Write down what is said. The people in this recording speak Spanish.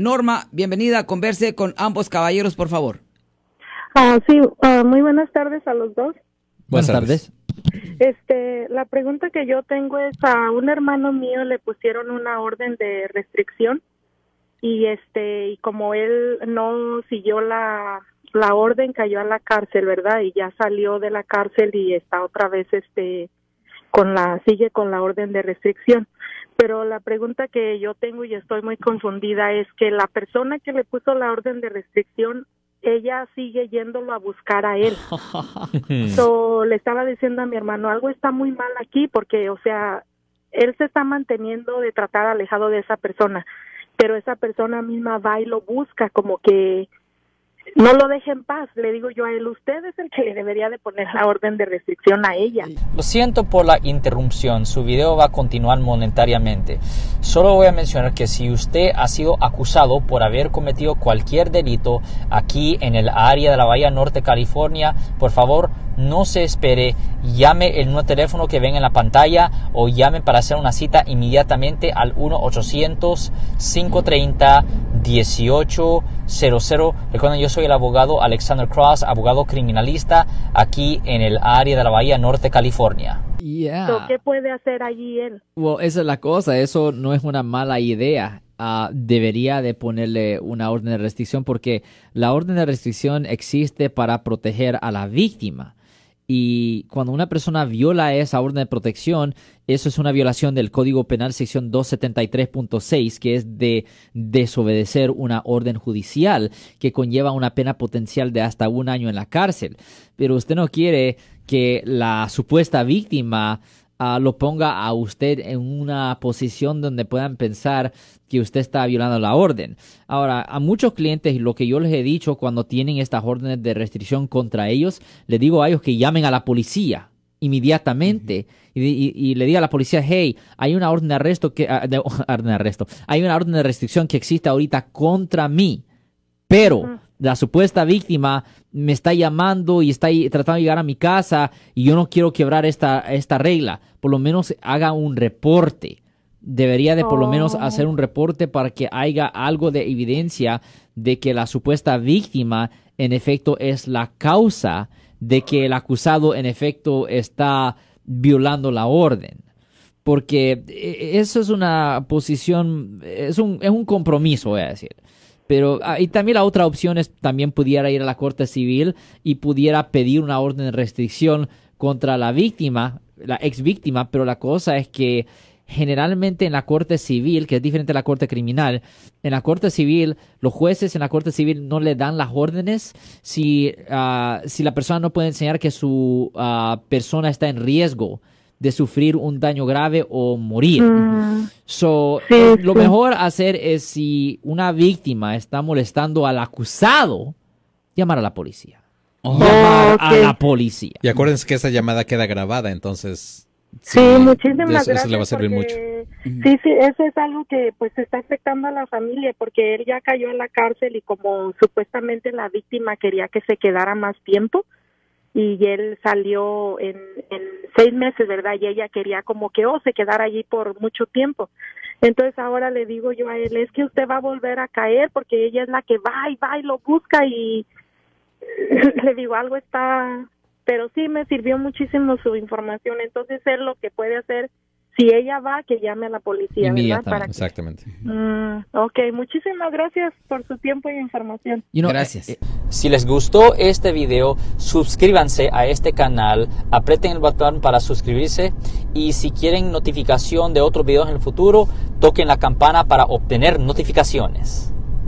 Norma, bienvenida, converse con ambos caballeros, por favor. Ah, sí, ah, muy buenas tardes a los dos. Buenas, tardes. Este, la pregunta que yo tengo es a un hermano mío le pusieron una orden de restricción y este y como él no siguió la la orden cayó a la cárcel, ¿verdad? Y ya salió de la cárcel y está otra vez este con la sigue con la orden de restricción. Pero la pregunta que yo tengo y estoy muy confundida es que la persona que le puso la orden de restricción ella sigue yéndolo a buscar a él. so, le estaba diciendo a mi hermano, algo está muy mal aquí porque, o sea, él se está manteniendo de tratar alejado de esa persona, pero esa persona misma va y lo busca como que no lo deje en paz. Le digo yo a él, usted es el que le debería de poner la orden de restricción a ella. Lo siento por la interrupción, su video va a continuar monetariamente. Solo voy a mencionar que si usted ha sido acusado por haber cometido cualquier delito aquí en el área de la Bahía Norte, California, por favor no se espere, llame el nuevo teléfono que ven en la pantalla o llame para hacer una cita inmediatamente al 1-800-530-1800. Recuerden, yo soy el abogado Alexander Cross, abogado criminalista aquí en el área de la Bahía Norte, California. ¿Qué puede hacer allí él? Well, esa es la cosa, eso no es una mala idea. Ah, debería de ponerle una orden de restricción porque la orden de restricción existe para proteger a la víctima. Y cuando una persona viola esa orden de protección, eso es una violación del Código Penal sección 273.6, que es de desobedecer una orden judicial que conlleva una pena potencial de hasta un año en la cárcel. Pero usted no quiere que la supuesta víctima lo ponga a usted en una posición donde puedan pensar que usted está violando la orden. Ahora, a muchos clientes, lo que yo les he dicho cuando tienen estas órdenes de restricción contra ellos, les digo a ellos que llamen a la policía inmediatamente y, le diga a la policía, hey, hay una orden de arresto que, ah, de, orden de arresto, hay una orden de restricción que existe ahorita contra mí, pero la supuesta víctima me está llamando y está tratando de llegar a mi casa y yo no quiero quebrar esta, esta regla. Por lo menos haga un reporte. Debería de por lo menos oh. hacer un reporte para que haya algo de evidencia de que la supuesta víctima en efecto es la causa de que el acusado en efecto está violando la orden. Porque eh, eso es una posición, es un, es un compromiso, voy a decir. Pero ah, y también la otra opción es también pudiera ir a la corte civil y pudiera pedir una orden de restricción contra la víctima, la ex víctima, pero la cosa es que generalmente en la corte civil, que es diferente a la corte criminal, en la corte civil, los jueces en la corte civil no le dan las órdenes si, ah, si la persona no puede enseñar que su ah, persona está en riesgo de sufrir un daño grave o morir. Mm. So, eh, lo mejor hacer es si una víctima está molestando al acusado, llamar a la policía. Oh. Llamar a la policía. Y acuérdense que esa llamada queda grabada, entonces. Sí, muchísimas gracias. le va a servir mucho. Sí, sí, eso es algo que pues está afectando a la familia porque él ya cayó en la cárcel y como supuestamente la víctima quería que se quedara más tiempo, y él salió en, en seis meses, ¿verdad? Y ella quería como que, oh, se quedara allí por mucho tiempo. Entonces ahora le digo yo a él, es que usted va a volver a caer porque ella es la que va y va y lo busca y le digo, algo está, pero sí me sirvió muchísimo su información. Entonces él lo que puede hacer si ella va, que llame a la policía, ¿verdad? Para Exactamente. Mm, ok, muchísimas gracias por su tiempo y información. gracias. Eh, si les gustó este video, suscríbanse a este canal, aprieten el botón para suscribirse y si quieren notificación de otros videos en el futuro, toquen la campana para obtener notificaciones.